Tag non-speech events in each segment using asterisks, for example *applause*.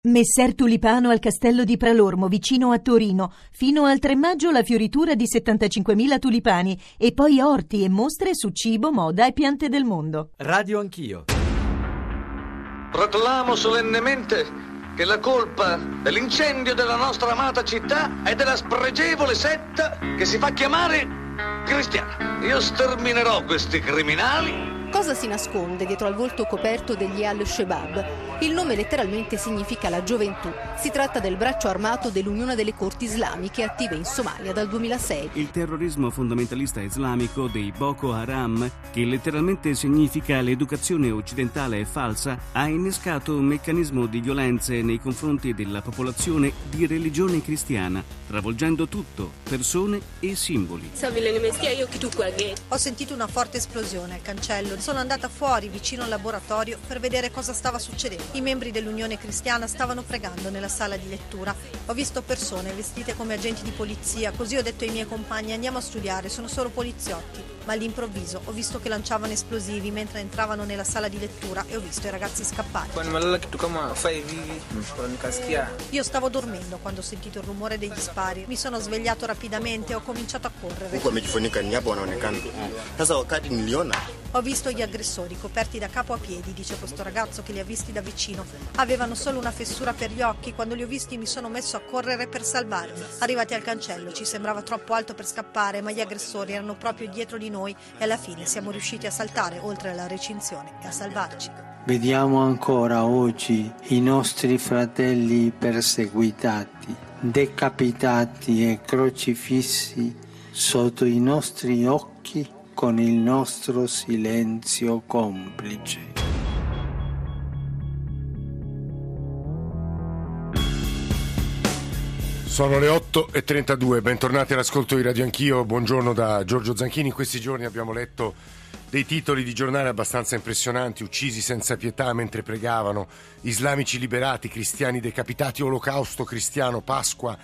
Messer Tulipano al castello di Pralormo, vicino a Torino. Fino al 3 maggio la fioritura di 75.000 tulipani e poi orti e mostre su cibo, moda e piante del mondo. Radio Anch'io. Proclamo solennemente che la colpa dell'incendio della nostra amata città è della spregevole setta che si fa chiamare cristiana. Io sterminerò questi criminali Cosa si nasconde dietro al volto coperto degli Al-Shabaab? Il nome letteralmente significa la gioventù. Si tratta del braccio armato dell'Unione delle Corti Islamiche attive in Somalia dal 2006. Il terrorismo fondamentalista islamico dei Boko Haram, che letteralmente significa l'educazione occidentale è falsa, ha innescato un meccanismo di violenze nei confronti della popolazione di religione cristiana, travolgendo tutto, persone e simboli. Ho sentito una forte esplosione al cancello sono andata fuori vicino al laboratorio per vedere cosa stava succedendo. I membri dell'Unione Cristiana stavano pregando nella sala di lettura. Ho visto persone vestite come agenti di polizia, così ho detto ai miei compagni andiamo a studiare, sono solo poliziotti. Ma all'improvviso ho visto che lanciavano esplosivi mentre entravano nella sala di lettura e ho visto i ragazzi scappare. Io stavo dormendo quando ho sentito il rumore degli spari. Mi sono svegliato rapidamente e ho cominciato a correre. Ho visto gli aggressori coperti da capo a piedi, dice questo ragazzo che li ha visti da vicino. Avevano solo una fessura per gli occhi. Quando li ho visti mi sono messo a correre per salvarmi. Arrivati al cancello ci sembrava troppo alto per scappare, ma gli aggressori erano proprio dietro di noi e alla fine siamo riusciti a saltare oltre la recinzione e a salvarci. Vediamo ancora oggi i nostri fratelli perseguitati, decapitati e crocifissi sotto i nostri occhi con il nostro silenzio complice. Sono le 8.32, bentornati all'ascolto di Radio Anch'io, buongiorno da Giorgio Zanchini. In questi giorni abbiamo letto dei titoli di giornale abbastanza impressionanti, uccisi senza pietà mentre pregavano, islamici liberati, cristiani decapitati, olocausto cristiano, Pasqua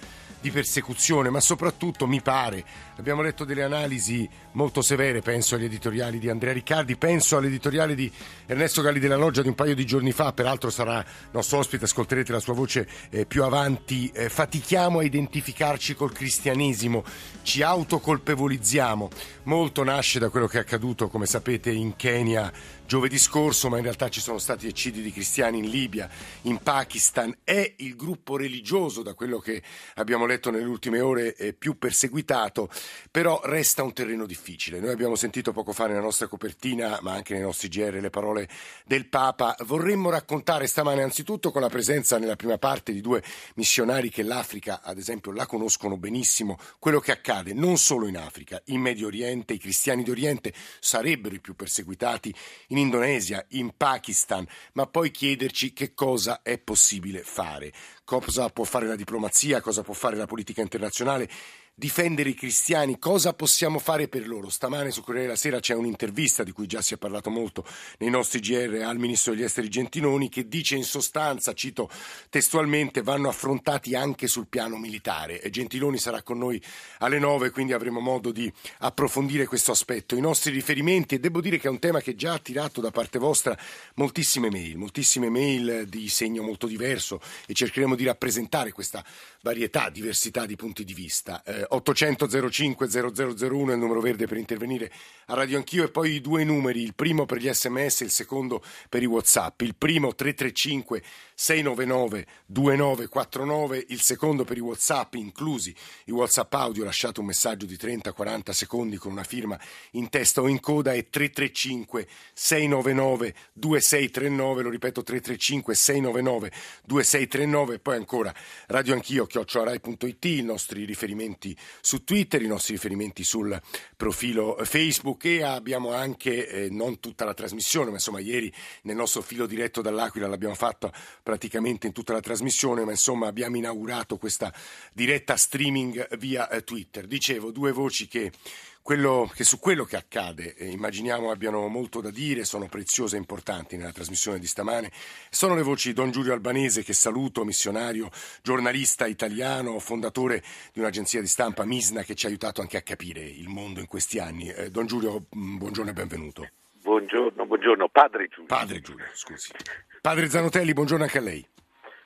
di persecuzione, ma soprattutto mi pare, abbiamo letto delle analisi molto severe, penso agli editoriali di Andrea Riccardi, penso all'editoriale di Ernesto Galli della Loggia di un paio di giorni fa, peraltro sarà nostro ospite, ascolterete la sua voce eh, più avanti, eh, fatichiamo a identificarci col cristianesimo, ci autocolpevolizziamo, molto nasce da quello che è accaduto, come sapete, in Kenya giovedì scorso, ma in realtà ci sono stati eccidi di cristiani in Libia, in Pakistan, è il gruppo religioso, da quello che abbiamo letto nelle ultime ore, eh, più perseguitato, però resta un terreno difficile. Noi abbiamo sentito poco fa nella nostra copertina, ma anche nei nostri GR, le parole del Papa. Vorremmo raccontare stamane anzitutto con la presenza nella prima parte di due missionari che l'Africa, ad esempio, la conoscono benissimo, quello che accade non solo in Africa, in Medio Oriente, i cristiani d'Oriente sarebbero i più perseguitati in Indonesia, in Pakistan, ma poi chiederci che cosa è possibile fare, cosa può fare la diplomazia, cosa può fare la politica internazionale difendere i cristiani, cosa possiamo fare per loro? Stamane su Corriere della Sera c'è un'intervista di cui già si è parlato molto nei nostri GR al ministro degli esteri Gentiloni che dice in sostanza, cito testualmente, vanno affrontati anche sul piano militare e Gentiloni sarà con noi alle nove, quindi avremo modo di approfondire questo aspetto. I nostri riferimenti e devo dire che è un tema che già ha attirato da parte vostra moltissime mail, moltissime mail di segno molto diverso e cercheremo di rappresentare questa varietà, diversità di punti di vista. Eh, 800 05 0001 è il numero verde per intervenire a Radio Anch'io e poi i due numeri, il primo per gli sms e il secondo per i whatsapp. Il primo 335 699 2949, il secondo per i whatsapp inclusi i whatsapp audio, lasciate un messaggio di 30-40 secondi con una firma in testa o in coda e 335 699 2639, lo ripeto 335 699 2639 e poi ancora Radio Anch'io, chiocciorai.it, i nostri riferimenti su Twitter, i nostri riferimenti sul profilo Facebook e abbiamo anche, eh, non tutta la trasmissione, ma insomma ieri nel nostro filo diretto dall'Aquila l'abbiamo fatto praticamente in tutta la trasmissione, ma insomma abbiamo inaugurato questa diretta streaming via eh, Twitter. Dicevo, due voci che quello, che su quello che accade eh, immaginiamo abbiano molto da dire, sono preziose e importanti nella trasmissione di stamane. Sono le voci di Don Giulio Albanese, che saluto, missionario, giornalista italiano, fondatore di un'agenzia di stampa, Misna, che ci ha aiutato anche a capire il mondo in questi anni. Eh, Don Giulio, mm, buongiorno e benvenuto. Buongiorno, buongiorno, padre Giulio. Padre Giulio, scusi. Padre Zanotelli, buongiorno anche a lei.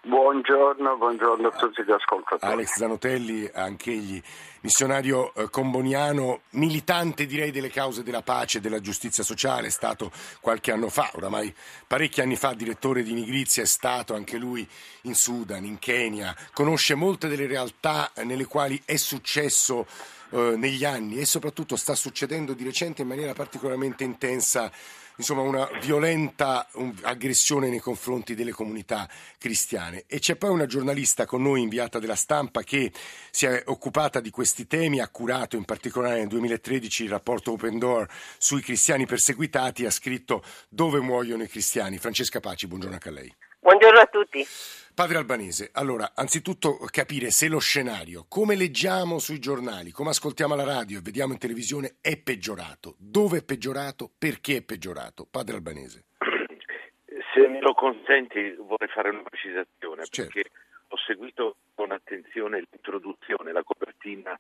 Buongiorno, buongiorno a tutti gli ascoltatori. Alex Zanotelli, anch'egli missionario eh, comboniano, militante direi delle cause della pace e della giustizia sociale, è stato qualche anno fa, oramai parecchi anni fa, direttore di Nigrizia, è stato anche lui in Sudan, in Kenya, conosce molte delle realtà nelle quali è successo eh, negli anni e soprattutto sta succedendo di recente in maniera particolarmente intensa insomma, una violenta aggressione nei confronti delle comunità cristiane. E c'è poi una giornalista con noi inviata della stampa che si è occupata di questi temi, ha curato in particolare nel 2013 il rapporto Open Door sui cristiani perseguitati, ha scritto Dove muoiono i cristiani. Francesca Paci, buongiorno anche a lei. Buongiorno a tutti. Padre Albanese, allora, anzitutto capire se lo scenario, come leggiamo sui giornali, come ascoltiamo alla radio e vediamo in televisione, è peggiorato. Dove è peggiorato? Perché è peggiorato? Padre Albanese. Se me lo consenti vorrei fare una precisazione, certo. perché ho seguito con attenzione l'introduzione, la copertina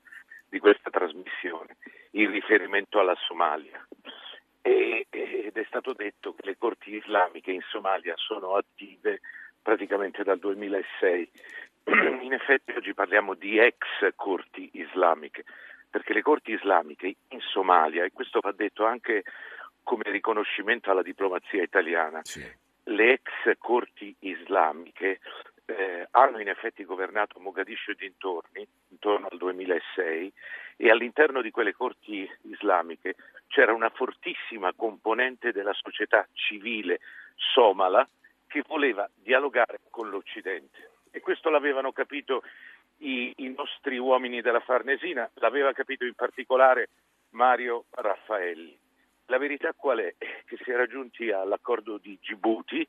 di questa trasmissione, in riferimento alla Somalia. E, ed è stato detto che le corti islamiche in Somalia sono attive praticamente dal 2006. *clears throat* In effetti oggi parliamo di ex corti islamiche, perché le corti islamiche in Somalia, e questo va detto anche come riconoscimento alla diplomazia italiana, Sì. le ex corti islamiche eh, hanno in effetti governato Mogadiscio e dintorni, intorno al 2006, e all'interno di quelle corti islamiche c'era una fortissima componente della società civile somala che voleva dialogare con l'Occidente. E questo l'avevano capito i, i nostri uomini della Farnesina, l'aveva capito in particolare Mario Raffaelli. La verità qual è? Che si era giunti all'accordo di Djibouti,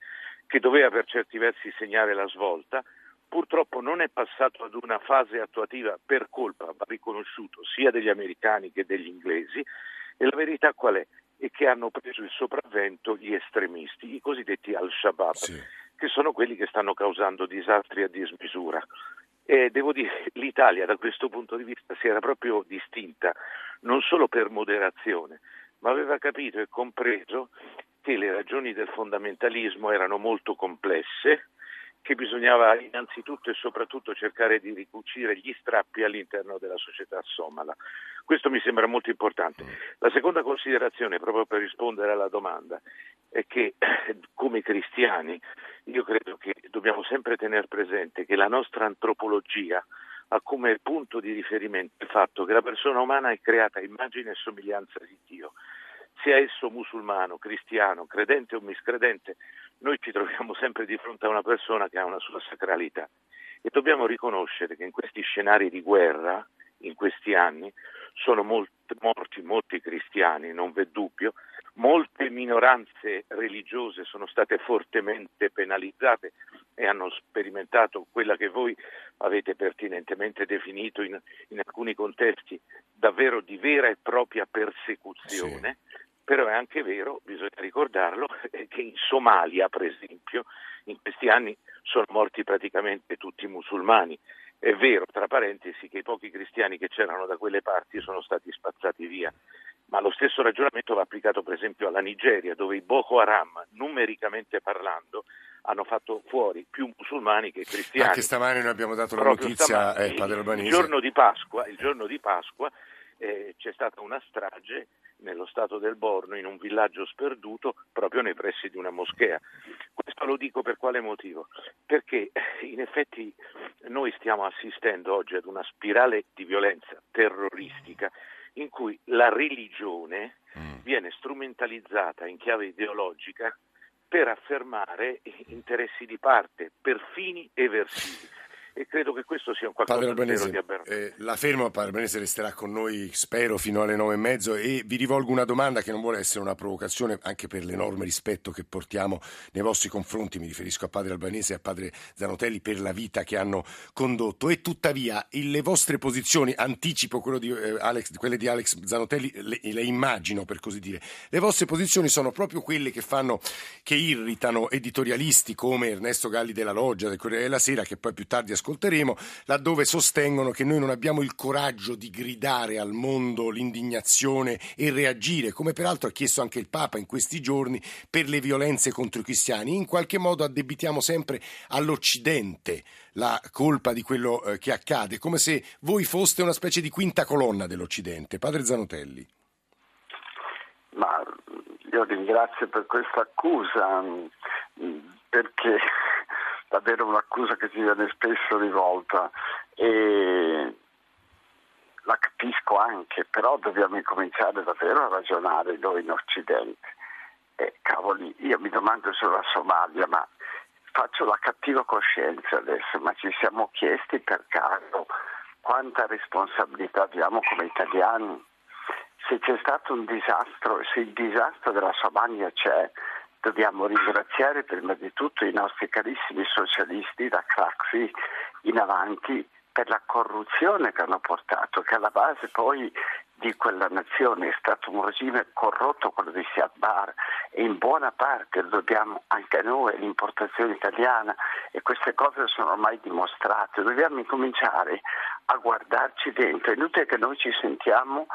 che doveva per certi versi segnare la svolta, purtroppo non è passato ad una fase attuativa per colpa, va riconosciuto, sia degli americani che degli inglesi, e la verità qual è? È che hanno preso il sopravvento gli estremisti, i cosiddetti al-Shabaab, Sì. che sono quelli che stanno causando disastri a dismisura. E devo dire, l'Italia da questo punto di vista si era proprio distinta, non solo per moderazione, ma aveva capito e compreso che le ragioni del fondamentalismo erano molto complesse, che bisognava innanzitutto e soprattutto cercare di ricucire gli strappi all'interno della società somala. Questo mi sembra molto importante. La seconda considerazione, proprio per rispondere alla domanda, è che *clears throat* come cristiani io credo che dobbiamo sempre tenere presente che la nostra antropologia ha come punto di riferimento il fatto che la persona umana è creata a immagine e somiglianza di Dio. Sia esso musulmano, cristiano, credente o miscredente, noi ci troviamo sempre di fronte a una persona che ha una sua sacralità e dobbiamo riconoscere che in questi scenari di guerra, in questi anni, sono molti, morti molti cristiani, non v'è dubbio, molte minoranze religiose sono state fortemente penalizzate e hanno sperimentato quella che voi avete pertinentemente definito in, in alcuni contesti davvero di vera e propria persecuzione. Però è anche vero, bisogna ricordarlo, *laughs* che in Somalia, per esempio, in questi anni sono morti praticamente tutti i musulmani. È vero, tra parentesi, che i pochi cristiani che c'erano da quelle parti sono stati spazzati via, ma lo stesso ragionamento va applicato per esempio alla Nigeria, dove i Boko Haram, numericamente parlando, hanno fatto fuori più musulmani che cristiani. Anche stamani noi abbiamo dato la Proprio notizia, eh, Padre Albanese. Il giorno di Pasqua, il giorno di Pasqua eh, c'è stata una strage nello stato del Borno, in un villaggio sperduto, proprio nei pressi di una moschea. Questo lo dico per quale motivo? Perché eh, in effetti noi stiamo assistendo oggi ad una spirale di violenza terroristica in cui la religione Mm. viene strumentalizzata in chiave ideologica per affermare interessi di parte, per fini eversivi. E credo che questo sia un qualcosa Albanese, di aberrante. eh, la fermo, Padre Albanese resterà con noi, spero, fino alle nove e mezzo. E vi rivolgo una domanda che non vuole essere una provocazione anche per l'enorme rispetto che portiamo nei vostri confronti, mi riferisco a Padre Albanese e a Padre Zanotelli per la vita che hanno condotto. E tuttavia le vostre posizioni, anticipo quello di, eh, Alex, quelle di Alex Zanotelli, le, le immagino per così dire, le vostre posizioni sono proprio quelle che fanno, che irritano editorialisti come Ernesto Galli della Loggia, del Corriere della Sera, che poi più tardi ascolteremo ascolteremo, laddove sostengono che noi non abbiamo il coraggio di gridare al mondo l'indignazione e reagire, come peraltro ha chiesto anche il Papa in questi giorni, per le violenze contro i cristiani. In qualche modo addebitiamo sempre all'Occidente la colpa di quello eh, che accade, come se voi foste una specie di quinta colonna dell'Occidente. Padre Zanotelli. Ma io ringrazio per questa accusa mm, perché davvero un'accusa che ci viene spesso rivolta e la capisco anche, però dobbiamo incominciare davvero a ragionare noi in Occidente. E cavoli, io mi domando sulla Somalia, ma faccio la cattiva coscienza adesso, ma ci siamo chiesti per caso quanta responsabilità abbiamo come italiani? Se c'è stato un disastro, se il disastro della Somalia c'è, dobbiamo ringraziare prima di tutto i nostri carissimi socialisti da Craxi in avanti per la corruzione che hanno portato, che alla base poi di quella nazione è stato un regime corrotto, quello di Siad Bar, e in buona parte lo dobbiamo anche noi, all'importazione italiana, e queste cose sono ormai dimostrate. Dobbiamo incominciare a guardarci dentro, è inutile che noi ci sentiamo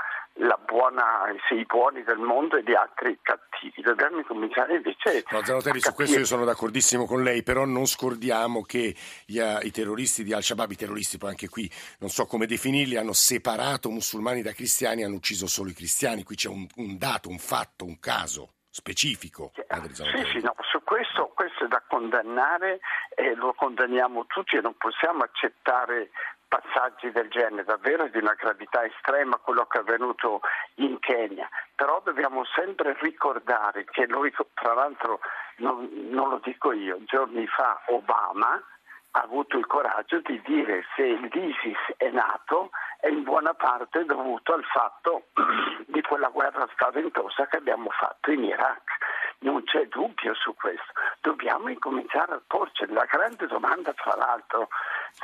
buona, i buoni del mondo e gli altri cattivi. Dobbiamo cominciare invece. No, Zanotelli, su questo io sono d'accordissimo con lei, però non scordiamo che gli, i terroristi di Al-Shabaab, i terroristi poi anche qui, non so come definirli, hanno separato musulmani da cristiani, hanno ucciso solo i cristiani. Qui c'è un, un dato, un fatto, un caso specifico. Sì, sì, no, su questo, questo è da condannare e lo condanniamo tutti e non possiamo accettare passaggi del genere, davvero di una gravità estrema quello che è avvenuto in Kenya, però dobbiamo sempre ricordare che noi, tra l'altro non, non lo dico io, giorni fa Obama ha avuto il coraggio di dire se l'ISIS è nato è in buona parte dovuto al fatto *clears throat* di quella guerra spaventosa che abbiamo fatto in Iraq. Non c'è dubbio su questo. Dobbiamo incominciare a porci la grande domanda, tra l'altro,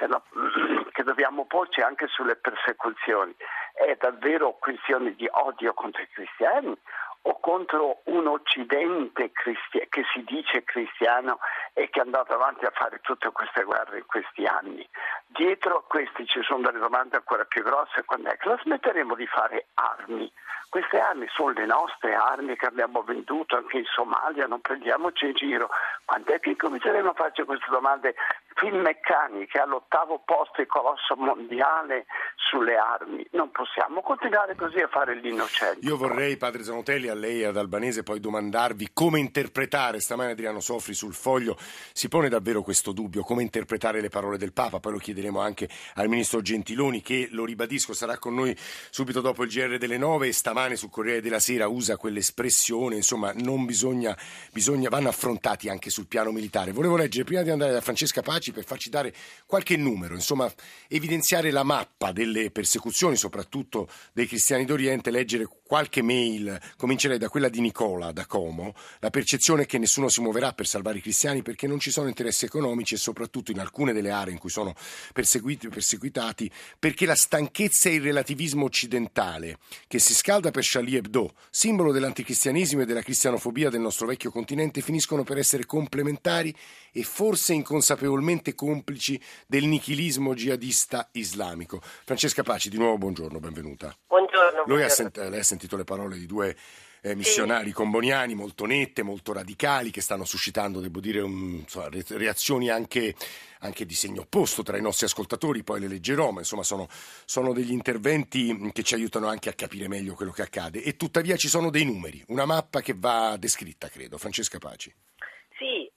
la, *clears throat* che dobbiamo porci anche sulle persecuzioni. È davvero questione di odio contro i cristiani o contro un Occidente cristi- che si dice cristiano e che è andato avanti a fare tutte queste guerre in questi anni. Dietro a questi ci sono delle domande ancora più grosse, quando è che la smetteremo di fare armi? Queste armi sono le nostre armi che abbiamo venduto anche in Somalia, non prendiamoci in giro. Quando è che cominceremo a farci queste domande? Finmeccaniche all'ottavo posto il colosso mondiale sulle armi. Non possiamo continuare così a fare l'innocente. Io vorrei, padre Zanotelli, a lei e ad Albanese poi domandarvi come interpretare, stamane Adriano Sofri sul foglio si pone davvero questo dubbio, come interpretare le parole del Papa, poi lo chiederemo anche al ministro Gentiloni che, lo ribadisco, sarà con noi subito dopo il GR delle 9 e stamane stamane sul Corriere della Sera usa quell'espressione, insomma, non bisogna, bisogna, vanno affrontati anche sul piano militare. Volevo leggere prima di andare da Francesca Paci per farci dare qualche numero, insomma, evidenziare la mappa delle persecuzioni, soprattutto dei cristiani d'Oriente, leggere qualche mail, comincerei da quella di Nicola da Como, la percezione è che nessuno si muoverà per salvare i cristiani perché non ci sono interessi economici e soprattutto in alcune delle aree in cui sono perseguitati, perché la stanchezza e il relativismo occidentale che si scalda per Charlie Hebdo, simbolo dell'anticristianesimo e della cristianofobia del nostro vecchio continente, finiscono per essere complementari e forse inconsapevolmente complici del nichilismo jihadista islamico. Francesca Paci, di nuovo buongiorno, benvenuta. Buongiorno. Lei ha, sent- lei ha sentito le parole di due eh, missionari sì. comboniani molto nette, molto radicali, che stanno suscitando, devo dire, un, insomma, reazioni anche, anche, di segno opposto tra i nostri ascoltatori, poi le leggerò, ma insomma sono, sono, degli interventi che ci aiutano anche a capire meglio quello che accade. E tuttavia ci sono dei numeri, una mappa che va descritta, credo. Francesca Paci.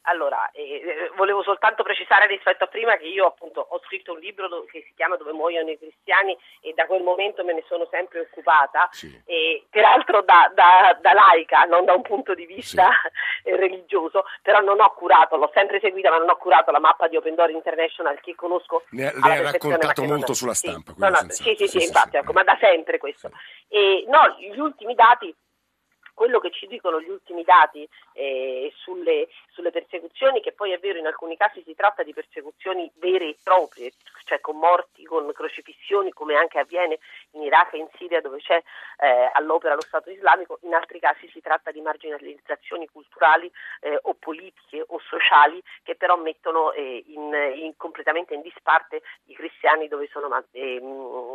Allora, eh, eh, volevo soltanto precisare rispetto a prima che io appunto ho scritto un libro che si chiama Dove muoiono i cristiani e da quel momento me ne sono sempre occupata, sì. e, peraltro da, da, da, laica, non da un punto di vista sì. *laughs* religioso, però non ho curato, l'ho sempre seguita ma non ho curato la mappa di Open Door International che conosco. Ne, ne ha raccontato molto non... sulla stampa. Sì, no, no, sì, sì, sì, infatti, ecco, ma da sempre questo. E, no, gli ultimi dati quello che ci dicono gli ultimi dati eh, sulle, sulle, persecuzioni, che poi è vero in alcuni casi si tratta di persecuzioni vere e proprie, cioè con morti, con crocifissioni come anche avviene in Iraq e in Siria dove c'è eh, all'opera lo Stato islamico, in altri casi si tratta di marginalizzazioni culturali eh, o politiche o sociali che però mettono eh, in, in, completamente in disparte i cristiani dove sono eh,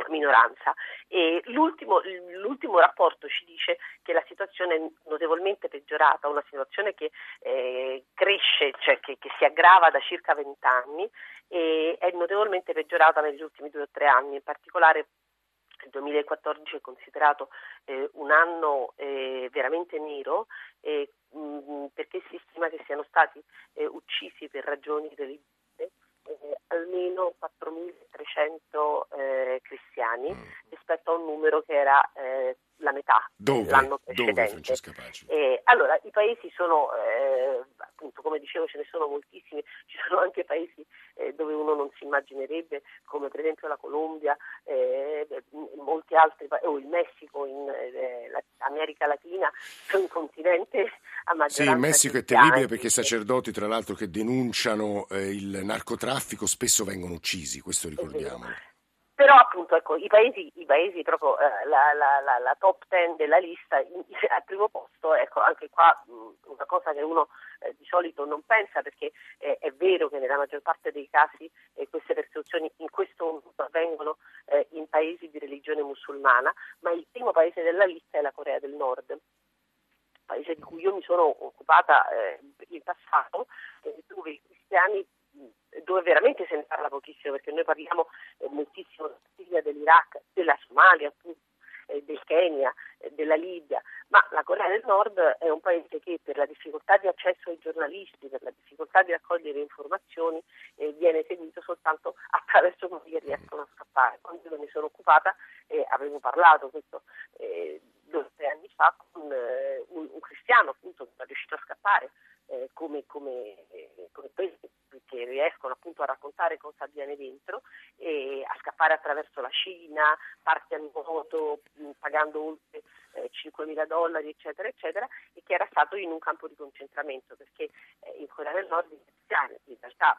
minoranza. E l'ultimo, l'ultimo rapporto ci dice che la situazione è notevolmente peggiorata, una situazione che eh, cresce, cioè che, che si aggrava da circa vent'anni e è notevolmente peggiorata negli ultimi due o tre anni, in particolare il 2014 è considerato eh, un anno eh, veramente nero eh, mh, perché si stima che siano stati eh, uccisi per ragioni religiose eh, almeno 4.300 eh, cristiani mm. rispetto a un numero che era la metà Dove? l'anno precedente. Dove, allora, i paesi sono, appunto, come dicevo, ce ne sono moltissimi, ci sono anche paesi eh, dove uno non si immaginerebbe, come per esempio la Colombia, eh, molti altri o il Messico, in eh, America Latina, è *laughs* un continente a maggioranza Sì, il Messico è terribile perché i sacerdoti, tra l'altro, che denunciano eh, il narcotraffico spesso vengono uccisi, questo ricordiamolo. Però appunto ecco, i paesi, i paesi proprio eh, la, la, la, la, top ten della lista *laughs* al primo posto, ecco anche qua mh, una cosa che uno eh, di solito non pensa perché eh, è vero che nella maggior parte dei casi eh, queste persecuzioni in questo momento avvengono eh, in paesi di religione musulmana, ma il primo paese della lista è la Corea del Nord paese di cui io mi sono occupata eh, in passato, dove i cristiani dove veramente se ne parla pochissimo perché noi parliamo eh, moltissimo della Siria, dell'Iraq, della Somalia, appunto, eh, del Kenya, eh, della Libia, ma la Corea del Nord è un paese che per la difficoltà di accesso ai giornalisti, per la difficoltà di raccogliere informazioni, eh, viene seguito soltanto attraverso quelli che riescono a scappare. Quando io ne sono occupata eh, avevo parlato questo eh, due o tre anni fa con eh, un, un, cristiano appunto che è riuscito a scappare eh, come, come, come questi che riescono appunto a raccontare cosa avviene dentro e a scappare attraverso la Cina, parti a nuoto pagando oltre eh, 5.000 dollari eccetera eccetera e che era stato in un campo di concentramento perché eh, in Corea del Nord i cristiani in realtà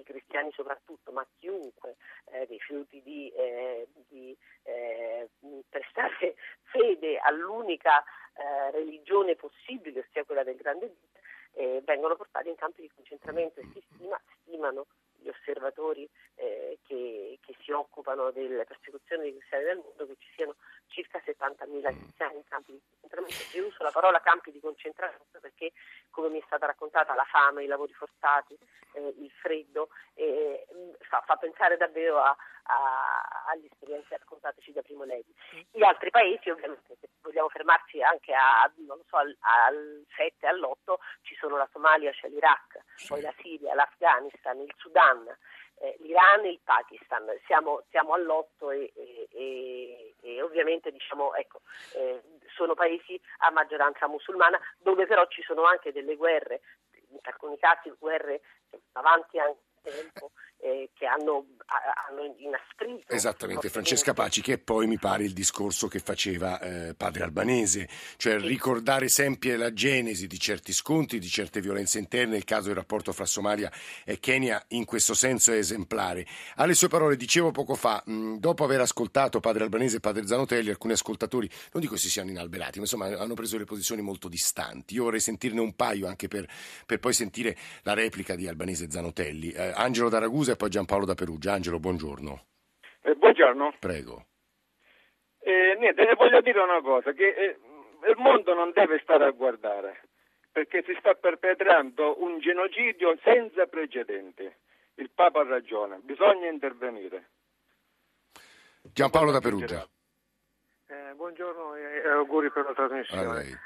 i cristiani soprattutto, ma chiunque eh, rifiuti di, eh, di eh, prestare *laughs* fede all'unica eh, religione possibile, ossia quella del grande Dio, eh, vengono portati in campi di concentramento e si stima, stimano gli osservatori eh, che, che, si occupano delle persecuzioni dei cristiani del mondo che ci siano circa 70.000 cristiani in campi di concentramento. Io uso la parola campi di concentramento perché, come mi è stata raccontata, la fame, i lavori forzati, eh, il freddo, eh, fa, fa, pensare davvero a, a, agli esperienze raccontateci da Primo Levi. Gli altri paesi, ovviamente, se vogliamo fermarci anche a, so, al, al 7, all'8, ci sono la Somalia, c'è l'Iraq, poi la Siria, l'Afghanistan, il Sudan, eh, l'Iran e il Pakistan. Siamo, siamo all'otto e, e, e, ovviamente diciamo, ecco, eh, sono paesi a maggioranza musulmana dove però ci sono anche delle guerre, in alcuni casi guerre avanti anche tempo eh, che hanno, hanno, inasprito. Esattamente, Francesca Paci, che poi mi pare il discorso che faceva eh, padre Albanese, cioè sì. ricordare sempre la genesi di certi scontri, di certe violenze interne, il caso del rapporto fra Somalia e Kenya in questo senso è esemplare. Alle sue parole dicevo poco fa, mh, dopo aver ascoltato padre Albanese e padre Zanotelli, alcuni ascoltatori, non dico si siano inalberati, ma insomma hanno preso le posizioni molto distanti. Io vorrei sentirne un paio anche per, per poi sentire la replica di Albanese e Zanotelli. Eh, Angelo da Ragusa e poi Giampaolo da Perugia. Angelo, buongiorno. Eh, buongiorno. Prego. Eh, niente, le voglio dire una cosa, che eh, il mondo non deve stare a guardare, perché si sta perpetrando un genocidio senza precedenti. Il Papa ha ragione, bisogna intervenire. Giampaolo da Perugia. Eh, buongiorno e auguri per la trasmissione.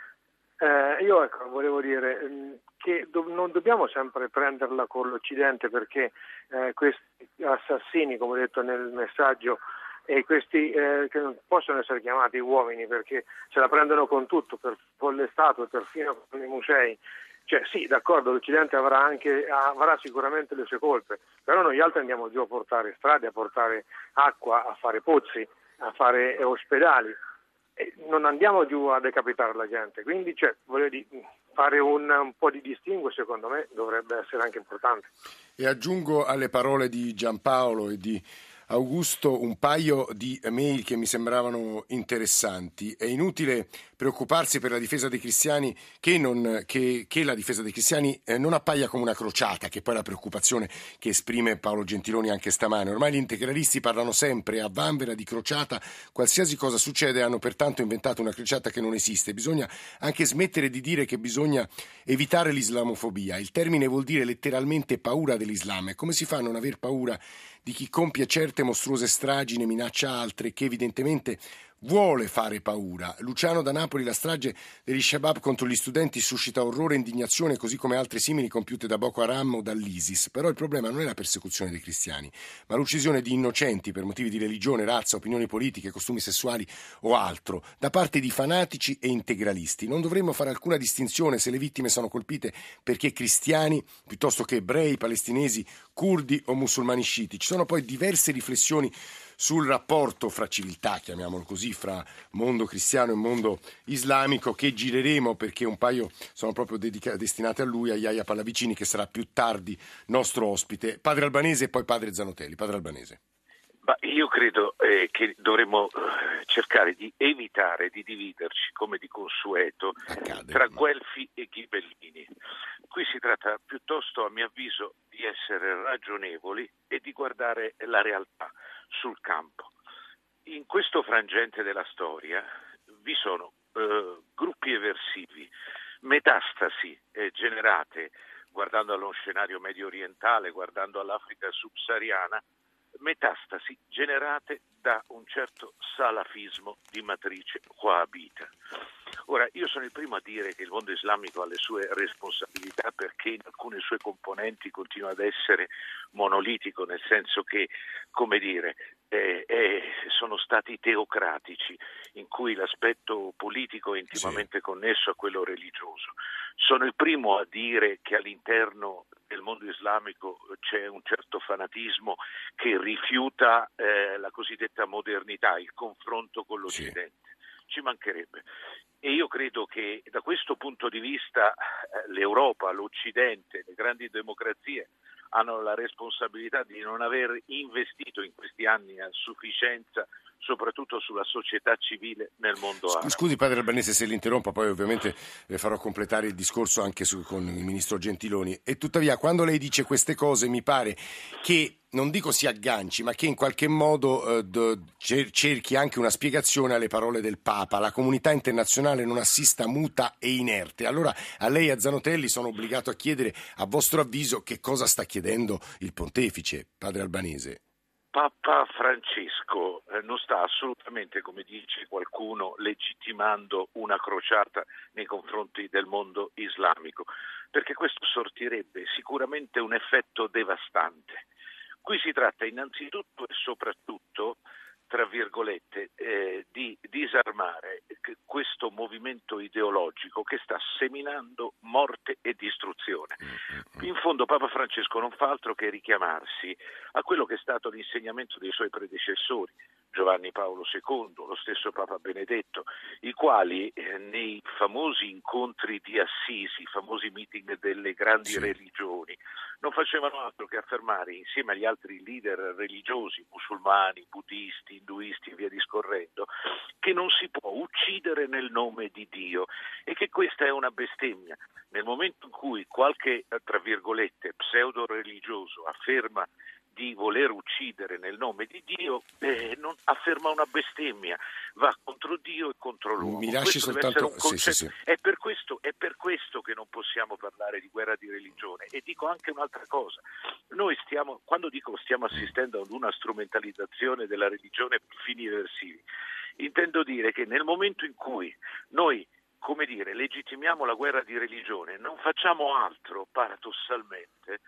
Eh, io ecco, volevo dire mm, che do- non dobbiamo sempre prenderla con l'Occidente perché eh, questi assassini, come ho detto nel messaggio, e questi eh, che non possono essere chiamati uomini perché se la prendono con tutto, per, con le statue, perfino con i musei. Cioè, sì, d'accordo, l'Occidente avrà, anche, avrà sicuramente le sue colpe, però noi altri andiamo giù a portare strade, a portare acqua, a fare pozzi, a fare ospedali non andiamo giù a decapitare la gente, quindi cioè, dire, fare un, un, po' di distinguo secondo me dovrebbe essere anche importante. E aggiungo alle parole di Giampaolo e di Augusto un paio di mail che mi sembravano interessanti. È inutile preoccuparsi per la difesa dei cristiani che, non, che, che la difesa dei cristiani eh, non appaia come una crociata, che è poi la preoccupazione che esprime Paolo Gentiloni anche stamane. Ormai gli integralisti parlano sempre a vanvera di crociata, qualsiasi cosa succede hanno pertanto inventato una crociata che non esiste. Bisogna anche smettere di dire che bisogna evitare l'islamofobia. Il termine vuol dire letteralmente paura dell'Islam. E come si fa a non aver paura di chi compie certe mostruose stragi, e minaccia altre, che evidentemente vuole fare paura. Luciano da Napoli, la strage degli Shabab contro gli studenti suscita orrore e indignazione, così come altre simili compiute da Boko Haram o dall'ISIS. Però il problema non è la persecuzione dei cristiani, ma l'uccisione di innocenti per motivi di religione, razza, opinioni politiche, costumi sessuali o altro, da parte di fanatici e integralisti. Non dovremmo fare alcuna distinzione se le vittime sono colpite perché cristiani, piuttosto che ebrei, palestinesi, curdi o musulmani sciiti. Ci sono poi diverse riflessioni sul rapporto fra civiltà, chiamiamolo così, fra mondo cristiano e mondo islamico che gireremo perché un paio sono proprio dedica- destinate a lui, a Iaia Pallavicini che sarà più tardi nostro ospite. Padre Albanese e poi padre Zanotelli. Padre Albanese. Ma io credo eh, che dovremmo eh, cercare di evitare di dividerci, come di consueto, Accade, tra ma... Guelfi e Ghibellini. Qui si tratta piuttosto, a mio avviso, di essere ragionevoli e di guardare la realtà sul campo. In questo frangente della storia vi sono eh, gruppi eversivi, metastasi eh, generate guardando allo scenario medio orientale, guardando all'Africa subsahariana, metastasi generate da un certo salafismo di matrice wahhabita. Ora, io sono il primo a dire che il mondo islamico ha le sue responsabilità perché in alcune sue componenti continua ad essere monolitico, nel senso che, come dire, eh, eh, sono stati teocratici, in cui l'aspetto politico è intimamente sì. connesso a quello religioso. Sono il primo a dire che all'interno del mondo islamico c'è un certo fanatismo che rifiuta eh, la cosiddetta modernità, il confronto con l'Occidente. Sì. Ci mancherebbe. E io credo che da questo punto di vista eh, l'Europa, l'Occidente, le grandi democrazie hanno la responsabilità di non aver investito in questi anni a sufficienza soprattutto sulla società civile nel mondo arabo. Scusi padre Albanese se l'interrompo, poi ovviamente le farò completare il discorso anche su, con il ministro Gentiloni. E tuttavia quando lei dice queste cose mi pare che non dico si agganci, ma che in qualche modo eh, do, cerchi anche una spiegazione alle parole del Papa. La comunità internazionale non assista muta e inerte. Allora a lei a Zanotelli sono obbligato a chiedere, a vostro avviso, che cosa sta chiedendo il pontefice, padre Albanese. Papa Francesco eh, non sta assolutamente, come dice qualcuno, legittimando una crociata nei confronti del mondo islamico, perché questo sortirebbe sicuramente un effetto devastante. Qui si tratta innanzitutto e soprattutto tra virgolette, eh, di disarmare questo movimento ideologico che sta seminando morte e distruzione. Mm-hmm. In fondo Papa Francesco non fa altro che richiamarsi a quello che è stato l'insegnamento dei suoi predecessori, Giovanni Paolo II, lo stesso Papa Benedetto, i quali eh, nei famosi incontri di Assisi, i famosi meeting delle grandi sì. religioni, non facevano altro che affermare insieme agli altri leader religiosi, musulmani, buddisti, induisti e via discorrendo, che non si può uccidere nel nome di Dio e che questa è una bestemmia. Nel momento in cui qualche, tra virgolette, pseudo religioso afferma di voler uccidere nel nome di Dio eh, non afferma una bestemmia, va contro Dio e contro l'uomo. Mi lasci questo soltanto... Sì, sì, sì. È, per questo, è, per questo, che non possiamo parlare di guerra di religione e dico anche un'altra cosa. Noi stiamo, quando dico stiamo assistendo ad una strumentalizzazione della religione per fini eversivi, intendo dire che nel momento in cui noi come dire, legittimiamo la guerra di religione, non facciamo altro, paradossalmente,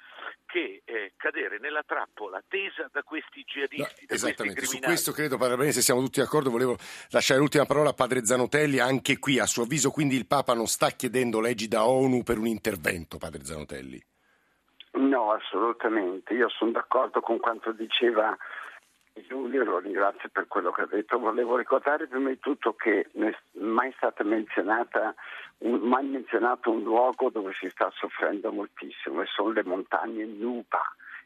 che eh, cadere nella trappola tesa da questi jihadisti. No, esattamente, su questo credo, Padre se siamo tutti d'accordo. Volevo lasciare l'ultima parola a Padre Zanotelli. Anche qui, a suo avviso, quindi il Papa non sta chiedendo leggi da ONU per un intervento, Padre Zanotelli? No, assolutamente. Io sono d'accordo con quanto diceva Giulio, lo ringrazio per quello che ha detto. Volevo ricordare prima di tutto che non è mai stato menzionato un luogo dove si sta soffrendo moltissimo e sono le montagne Nuba.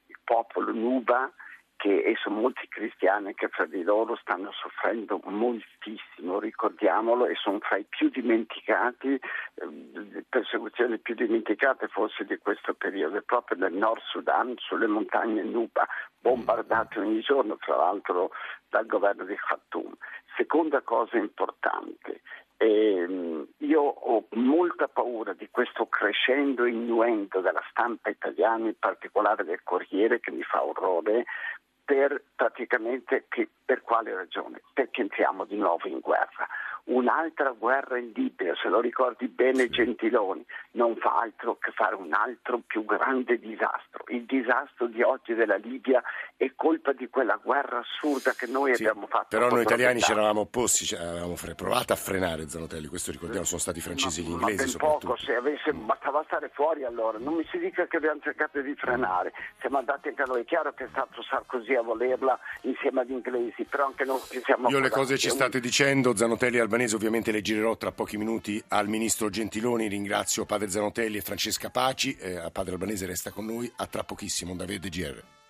Il popolo Nuba che, e sono molti cristiani che fra di loro stanno soffrendo moltissimo, ricordiamolo, e sono fra i più dimenticati, eh, persecuzioni più dimenticate forse di questo periodo, proprio nel Nord Sudan, sulle montagne Nuba, bombardate ogni giorno, tra l'altro dal governo di Khartoum. Seconda cosa importante, eh, io ho molta paura di questo crescendo innuendo della stampa italiana, in particolare del Corriere, che mi fa orrore, per per quale ragione? Perché entriamo di nuovo in guerra un'altra guerra in Libia, se lo ricordi bene Gentiloni, non fa altro che fare un altro più grande disastro. Il disastro di oggi della Libia è colpa di quella guerra assurda che noi sì, abbiamo fatto. Però noi italiani ci eravamo opposti, avevamo provato a frenare Zanotelli, questo ricordiamo, sono stati i francesi e gli inglesi. Ma poco, se avesse, bastava stare fuori allora, non mi si dica che abbiamo cercato di frenare, siamo andati anche noi, è chiaro che è stato Sarkozy a volerla insieme agli inglesi, però anche noi ci siamo... Io le cose ci state dicendo, Zanotelli e Albanese ovviamente le girerò tra pochi minuti al Ministro Gentiloni, ringrazio Padre Zanotelli e Francesca Paci, eh, Padre Albanese resta con noi, a tra pochissimo da Vede GR.